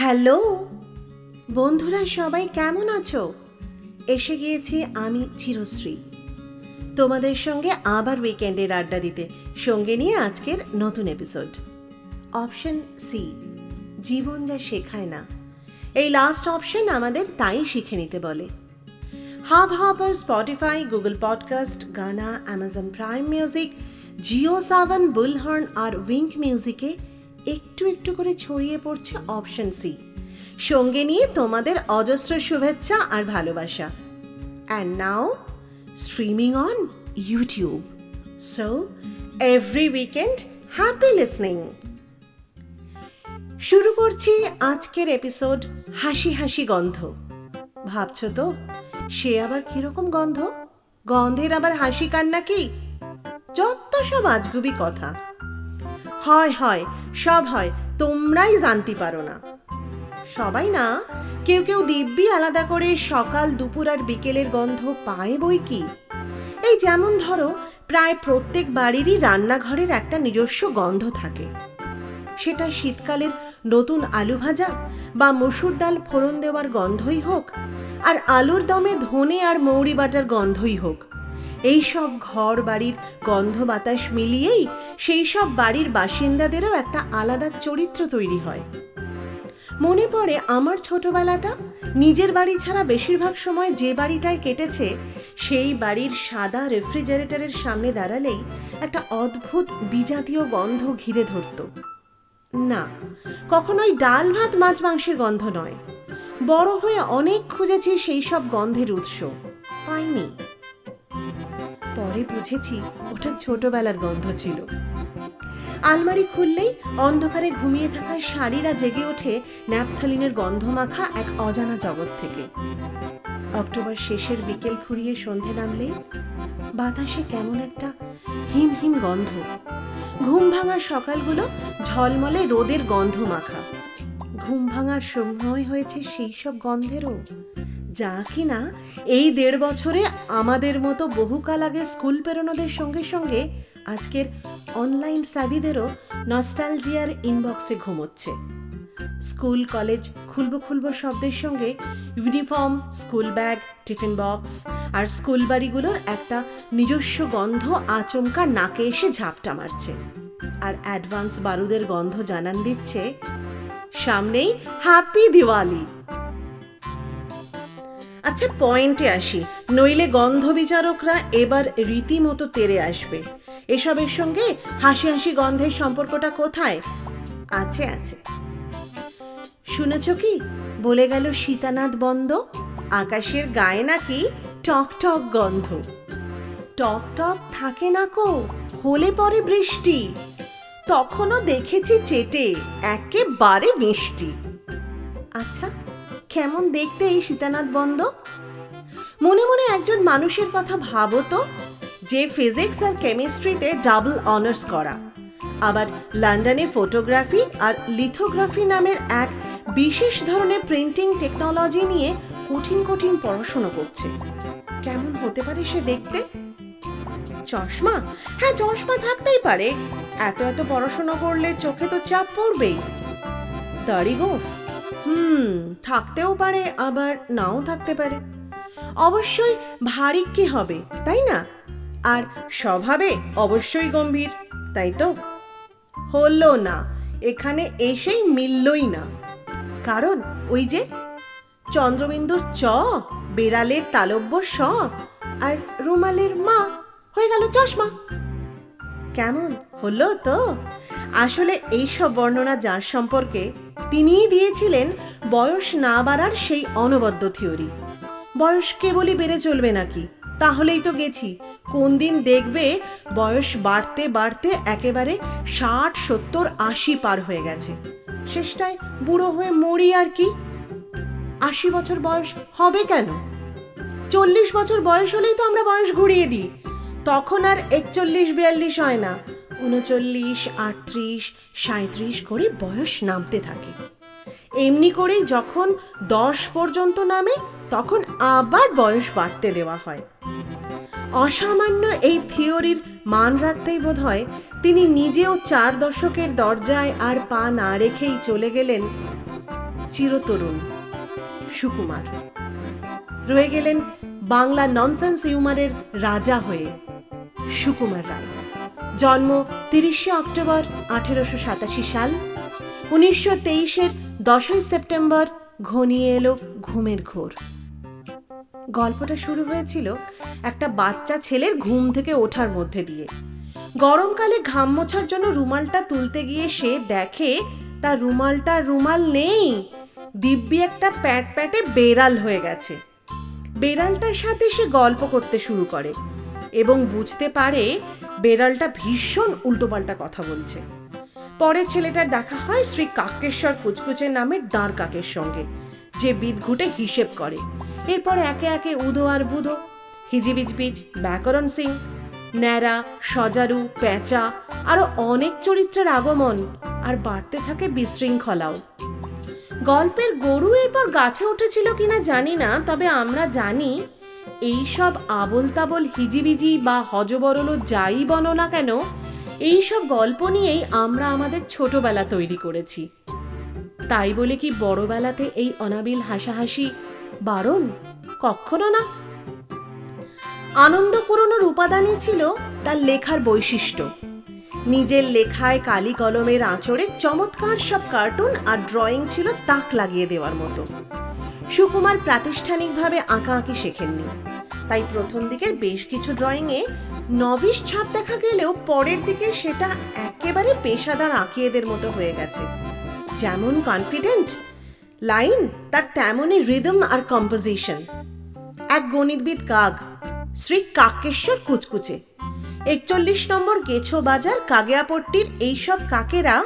Hello? বন্ধুরা, সবাই কেমন আছো? এসে গিয়েছি আমি চিরশ্রী। তোমাদের সঙ্গে আবার উইকেন্ডের আড্ডা দিতে। সঙ্গে নিয়ে আজকের নতুন এপিসোড অপশন সি জীবন যা শেখায় না। এই লাস্ট অপশন আমাদের তাই শিখে নিতে বলে। Hubhopper Spotify Google podcast Gaana Amazon Prime Music Jio Saavn Bullhorn আর উইঙ্ক মিউজিকে একটু একটু করে ছড়িয়ে পড়ছে অপশন সি সঙ্গে নিয়ে তোমাদের অজস্র শুভেচ্ছা আর ভালোবাসা। And now streaming on YouTube so every weekend happy listening শুরু করছি আজকের এপিসোড হাসি হাসি গন্ধ। ভাবছ তো, সে আবার কীরকম গন্ধ? গন্ধের আবার হাসি কান্না কি? যত সব আজগুবি কথা। হয় হয়, সব হয়, তোমরাই জানতে পারো না। সবাই না, কেউ কেউ দিব্যি আলাদা করে সকাল, দুপুর আর বিকেলের গন্ধ পায় বই কি? এই যেমন ধরো, প্রায় প্রত্যেক বাড়িরই রান্নাঘরের একটা নিজস্ব গন্ধ থাকে। সেটা শীতকালের নতুন আলু ভাজা বা মসুর ডাল ফোড়ন দেওয়ার গন্ধই হোক, আর আলুর দমে ধনে আর মৌরি বাটার গন্ধই হোক। এই সব ঘর বাড়ির গন্ধ বাতাস মিলিয়েই সেই সব বাড়ির বাসিন্দাদেরও একটা আলাদা চরিত্র তৈরি হয়। মনে পড়ে আমার ছোটবেলাটা, নিজের বাড়ি ছাড়া বেশিরভাগ সময় যে বাড়িটায় কেটেছে, সেই বাড়ির সাদা রেফ্রিজারেটরের সামনে দাঁড়ালেই একটা অদ্ভুত বিজাতীয় গন্ধ ঘিরে ধরত। না, কখনোই ডাল ভাত মাছ মাংসের গন্ধ নয়। বড় হয়ে অনেক খুঁজেছি সেই সব গন্ধের উৎস। পাইনি। পরে বুঝেছি ওটা ছোটবেলার গন্ধ ছিল। আলমারি খুললেই অন্ধকারে ঘুমিয়ে থাকা শাড়িরা জেগে ওঠে ন্যাপথালিনের গন্ধ মাখা এক অজানা জগৎ থেকে। অক্টোবর শেষের বিকেল ফুরিয়ে সন্ধে নামলেই বাতাসে কেমন একটা হিম হিম গন্ধ। ঘুম ভাঙার সকালগুলো ঝলমলে রোদের গন্ধ মাখা ঘুম ভাঙার সময় হয়েছে সেই সব গন্ধেরও। যা কিনা এই দেড় বছরে আমাদের মতো বহুকাল আগে স্কুল পেরোনোদের সঙ্গে সঙ্গে আজকের অনলাইন সাভিদেরও নস্টালজিয়ার ইনবক্সে ঘুমোচ্ছে। স্কুল, কলেজ খুলবো খুলবো শব্দের সঙ্গে uniform, school bag, tiffin box আর স্কুল বাড়িগুলোর একটা নিজস্ব গন্ধ আচমকা নাকে এসে ঝাপটা মারছে। আর অ্যাডভান্স বারুদের গন্ধ জানান দিচ্ছে সামনেই হ্যাপি দিওয়ালি আচ্ছা পয়েন্টে আসি। নইলে গন্ধ বিচারকরা এবার রীতিমতো তেরে আসবে। এসবের সঙ্গে হাসি হাসি গন্ধের সম্পর্কটা কোথায়? আছে আছে। শুনেছ কি? বলে গেল সীতানাথ বন্ধ। আকাশের গায়ে নাকি টক টক গন্ধ। টক টক থাকে না কো? হলে পরে বৃষ্টি। তখনও দেখেছি চেটে, একেবারে মিষ্টি। আচ্ছা কেমন দেখতে এই সীতানাথ বন্দ মনে মনে একজন মানুষের কথা ভাবো তো, যে ফিজিক্স আর কেমিস্ট্রিতে ডাবল অনার্স করা। আবার লন্ডনে ফটোগ্রাফি আর লিথোগ্রাফি নামের এক বিশেষ ধরনের প্রিন্টিং টেকনোলজি নিয়ে কঠিন কঠিন পড়াশোনা করছে। কেমন হতে পারে সে দেখতে? চশমা? হ্যাঁ চশমা থাকতেই পারে। এত এত পড়াশোনা করলে চোখে তো চাপ পড়বেই। দাড়ি গোফ? হুম, থাকতেও পারে, আবার নাও থাকতে পারে। অবশ্যই ভারী কি হবে, তাই না? আর স্বভাবে অবশ্যই গম্ভীর, তাই তো? হলো না, এখানে এসেই মিললই না। কারণ ওই যে চন্দ্রবিন্দুর চ, বেড়ালের তালব্য স, আর রুমালের মা চশমা। কেমন? হলো তো? আসলে এই সব বর্ণনা যার সম্পর্কে, তিনিই দিয়েছিলেন বয়স না বাড়ার সেই অনবদ্য থিওরি। বয়স কেবলই বেড়ে চলবে নাকি? তাহলেই তো গেছি। কোন দিন দেখবে বয়স বাড়তে বাড়তে একেবারে ষাট, সত্তর, আশি পার হয়ে গেছে। শেষটায় বুড়ো হয়ে মরি আর কি? আশি বছর বয়স হবে কেন? চল্লিশ বছর বয়স হলেই তো আমরা বয়স ঘুরিয়ে দিই। তখন আর একচল্লিশ, বিয়াল্লিশ হয় না। উনচল্লিশ, আটত্রিশ সাঁত্রিশ করে বয়স নামতে থাকে। এমনি করেই যখন দশ পর্যন্ত নামে, তখন আবার বয়স বাড়তে দেওয়া হয়। অসামান্য এই থিওরির মান রাখতেই বোধ হয় তিনি নিজেও চার দশকের দরজায় আর পা না রেখেই চলে গেলেন চিরতরুণ সুকুমার। রয়ে গেলেন বাংলা ননসেন্স হিউমারের রাজা হয়ে। সুকুমার রায়। জন্ম তিরিশে অক্টোবর আঠেরোশো সাতাশি সাল। উনিশশো তেইশের দশই সেপ্টেম্বর ঘনিয়ে এলো ঘুমের ঘোর। গল্পটা শুরু হয়েছিল একটা বাচ্চা ছেলের ঘুম থেকে ওঠার মধ্যে দিয়ে। গরমকালে ঘাম মোছার জন্য রুমালটা তুলতে গিয়ে সে দেখে তার রুমালটা রুমাল নেই। দিব্যি একটা প্যাট প্যাটে বেড়াল হয়ে গেছে। বেড়ালটার সাথে সে গল্প করতে শুরু করে। এবং বুঝতে পারে বেড়ালটা ভীষণ উল্টোপাল্টা কথা বলছে। পরে ছেলেটার দেখা হয় শ্রী কাকেশ্বর কুচকুচে নামের দাঁড় কাকের সঙ্গে, যে বিদঘুটে হিসেব করে। এরপর একে একে উদো আর বুধো হিজিবিজবিজ ব্যাকরণ সিং, ন্যাড়া, সজারু, প্যাঁচা, আরও অনেক চরিত্রের আগমন আর বাড়তে থাকে বিশৃঙ্খলাও। গল্পের গরু এরপর গাছে উঠেছিল কিনা জানি না, তবে আমরা জানি এই সব আবল তাবল হিজিবিজি বা হজবরল যাই বলো না কেন এই সব গল্প নিয়েই আমরা আমাদের ছোটবেলা তৈরি করেছি। তাই বলে কি বড়বেলাতে এই অনাবিল হাসাহাসি বারণ? কখনো না? আনন্দ পুরনোর উপাদানই ছিল তার লেখার বৈশিষ্ট্য। নিজের লেখায় কালি কলমের আঁচড়ে চমৎকার সব কার্টুন আর ড্রয়িং ছিল তাক লাগিয়ে দেওয়ার মতো। সুকুমার প্রাতিষ্ঠানিকভাবে আঁকাআঁকি শেখেননি। তাই প্রথম দিকের বেশ কিছু ড্রয়িংয়ে নভিস ছাপ দেখা গেলেও পরের দিকে সেটা একেবারে পেশাদার আঁকিয়েদের মতো হয়ে গেছে। যেমন কনফিডেন্ট লাইন তার তেমনই রিদম আর কম্পোজিশন এক গণিতবিদ কাক, শ্রী কাকেশ্বর কুচকুচে। একচল্লিশ নম্বর গেছো বাজার কাগেয়াপট্টির এইসব কাকেরা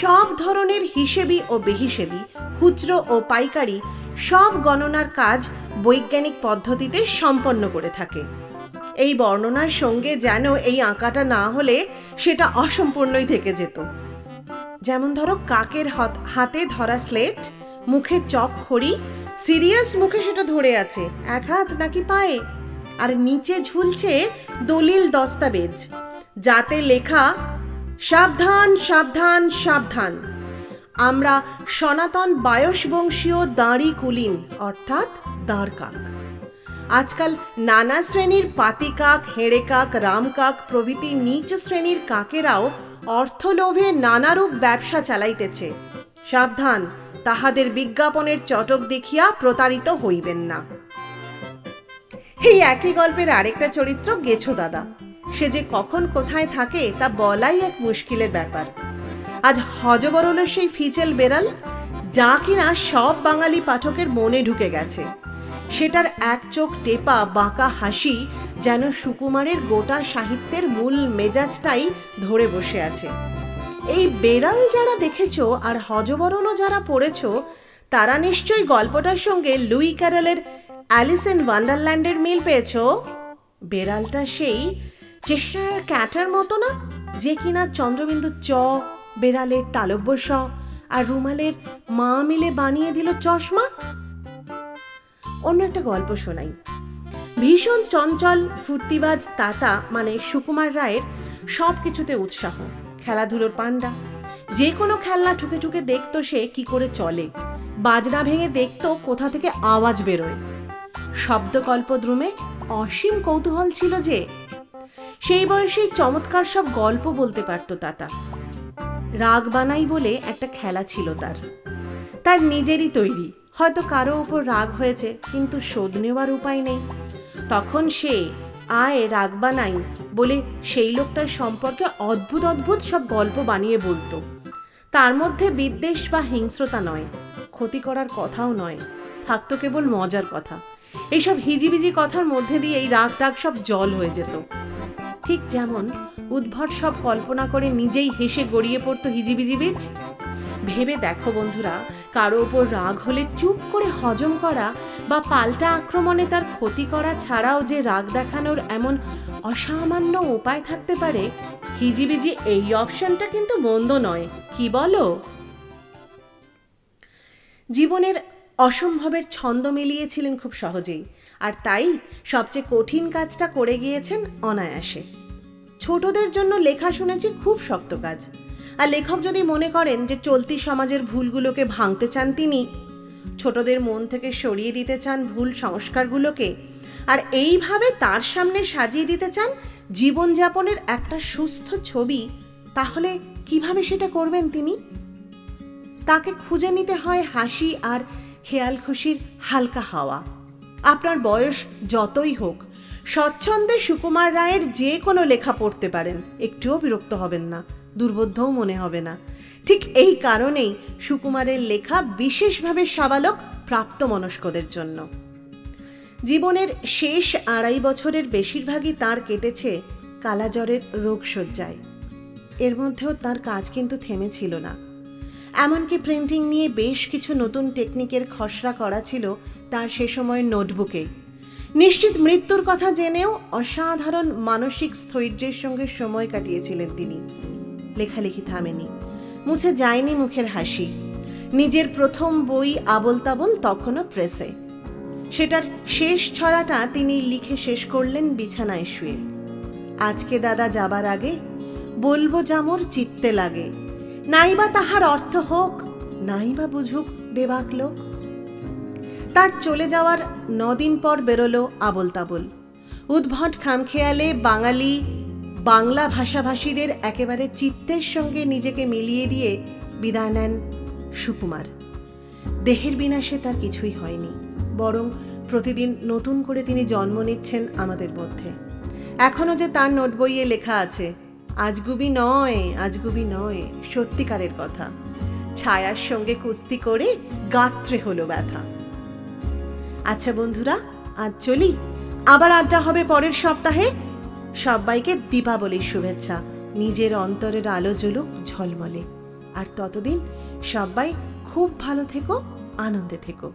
সব ধরনের হিসেবি ও বেহিসেবি, খুচরো ও পাইকারি সব গণনার কাজ বৈজ্ঞানিক পদ্ধতিতে সম্পন্ন করে থাকে। এই বর্ণনার সঙ্গে যেন এই আঁকাটা না হলে সেটা অসম্পূর্ণই থেকে যেত। যেমন ধরো, কাকের হত- ধরা স্লেট মুখে চক খড়ি সিরিয়াস মুখে সেটা ধরে আছে, এক হাত নাকি পায়ে, আর নিচে ঝুলছে দলিল দস্তাবেজ, যাতে লেখা, সাবধান সাবধান সাবধান। আমরা সনাতন বায়সবংশীয় দাঁড়ি কুলিন, অর্থাৎ দাঁড় কাক আজকাল নানা শ্রেণির পাতিকাক হেড়ে কাক রামকাক প্রভৃতি নিচ শ্রেণির কাকেরাও অর্থলোভে নানারূপ ব্যবসা চালাইতেছে। সাবধান, তাহাদের বিজ্ঞাপনের চটক দেখিয়া প্রতারিত হইবেন না। এই একই গল্পের আরেকটা চরিত্র গেছো দাদা। সে যে কখন কোথায় থাকে তা বলাই এক মুশকিলের ব্যাপার। আজ হজবরল সেই ফিচেল বেড়াল, যা কিনা সব বাঙালি পাঠকের মনে ঢুকে গেছে। সেটার এক চোখ টেপা বাঁকা হাসি যেন সুকুমারের গোটা সাহিত্যের মূল মেজাজটাই ধরে বসে আছে। এই বেড়াল যারা দেখেছ আর হজবরলও যারা পড়েছ, তারা নিশ্চয়ই গল্পটার সঙ্গে লুই ক্যারলের অ্যালিস ইন ওয়ান্ডারল্যান্ডের মিল পেয়েছ? বেড়ালটা সেই চেষ্টার ক্যাটার মতো না, যে কিনা চন্দ্রবিন্দু চ বেড়ালের তালব্য স আর রুমালের মা মিলে বানিয়ে দিল চশমা? অন্য একটা গল্প শোনাই। ভীষণ চঞ্চল, ফুর্তিবাজ তাতা মানে সুকুমার রায়ের সব কিছুতে উৎসাহ, খেলাধুলোর পান্ডা। যে কোনো খেলনা ঠুকে ঠুকে দেখতো সে কি করে চলে। বাজনা ভেঙে দেখতো কোথা থেকে আওয়াজ বেরোয়। শব্দকল্পদ্রুমে অসীম কৌতূহল ছিল যে, সেই বয়সেই চমৎকার সব গল্প বলতে পারতো তাতা। রাগ বানাই বলে একটা খেলা ছিল তার। তার নিজেরই তৈরি। হয়তো কারও ওপর রাগ হয়েছে, কিন্তু শোধ নেওয়ার উপায় নেই। তখন সে, আয় রাগ বানাই বলে সেই লোকটার সম্পর্কে অদ্ভুত অদ্ভুত সব গল্প বানিয়ে বলতো। তার মধ্যে বিদ্বেষ বা হিংস্রতা নয়, ক্ষতি করার কথাও নয়, থাকতো কেবল মজার কথা। এইসব হিজিবিজি কথার মধ্যে দিয়ে এই রাগ টাগ সব জল হয়ে যেত। ঠিক যেমন উদ্ভট সব কল্পনা করে নিজেই হেসে গড়িয়ে পড়তো হিজিবিজি বীজ। ভেবে দেখো বন্ধুরা, কারও ওপর রাগ হলে চুপ করে হজম করা বা পাল্টা আক্রমণে তার ক্ষতি করা ছাড়াও যে রাগ দেখানোর এমন অসামান্য উপায় থাকতে পারে, হিজিবিজি এই অপশনটা কিন্তু মন্দ নয়। কি বলো? জীবনের অসম্ভবের ছন্দ মিলিয়েছিলেন খুব সহজেই। আর তাই সবচেয়ে কঠিন কাজটা করে গিয়েছেন অনায়াসে। ছোটদের জন্য লেখা শুনেছি খুব শক্ত কাজ। আর লেখক যদি মনে করেন যে চলতি সমাজের ভুলগুলোকে ভাঙতে চান তিনি, ছোটদের মন থেকে সরিয়ে দিতে চান ভুল সংস্কারগুলোকে, আর এইভাবে তার সামনে সাজিয়ে দিতে চান জীবনযাপনের একটা সুস্থ ছবি, তাহলে কীভাবে সেটা করবেন তিনি? তাকে খুঁজে নিতে হয় হাসি আর খেয়াল খুশির হালকা হাওয়া। আপনার বয়স যতই হোক, স্বচ্ছন্দে সুকুমার রায়ের যে কোনো লেখা পড়তে পারেন। একটুও বিরক্ত হবেন না, দুর্বোধ্যও মনে হবে না। ঠিক এই কারণেই সুকুমারের লেখা বিশেষভাবে সাবালক প্রাপ্তমনস্কদের জন্য। জীবনের শেষ আড়াই বছরের বেশিরভাগই তার কেটেছে কালাজ্বরের রোগশয্যায়। এর মধ্যেও তার কাজ কিন্তু থেমেছিল না। এমনকি প্রিন্টিং নিয়ে বেশ কিছু নতুন টেকনিকের খসড়া করা ছিল তার সে সময় নোটবুকে নিশ্চিত মৃত্যুর কথা জেনেও অসাধারণ মানসিক স্থৈর্যের সঙ্গে সময় কাটিয়েছিলেন তিনি। লেখালেখি থামেনি, মুছে যায়নি মুখের হাসি। নিজের প্রথম বই আবল তাবল তখনও প্রেসে সেটার শেষ ছড়াটা তিনি লিখে শেষ করলেন বিছানায় শুয়ে। আজকে দাদা যাবার আগে বলব যামোর চিত্তে লাগে। নাইবা তাহার অর্থ হোক, নাইবা বুঝুক বেবাক লোক। তার চলে যাওয়ার নদিন পর বেরোলো আবল তাবল উদ্ভট খামখেয়ালে বাঙালি, বাংলা ভাষাভাষীদের একেবারে চিত্তের সঙ্গে নিজেকে মিলিয়ে দিয়ে বিদায় নেন সুকুমার। দেহের বিনাশে তার কিছুই হয়নি, বরং প্রতিদিন নতুন করে তিনি জন্ম নিচ্ছেন আমাদের মধ্যে। এখনও যে তার নোট বইয়ে লেখা আছে আজগুবি নয় আজগুবি নয়, সত্যিকারের কথা। ছায়ার সঙ্গে কুস্তি করে গাত্রে হলো ব্যথা। আচ্ছা বন্ধুরা, আজ চলি। আবার আড্ডা হবে পরের সপ্তাহে। সবাইকে দীপাবলির শুভেচ্ছা। নিজের অন্তরের আলো জ্বলুক ঝলমলে। আর ততদিন সবাই খুব ভালো থেকো, আনন্দে থেকো।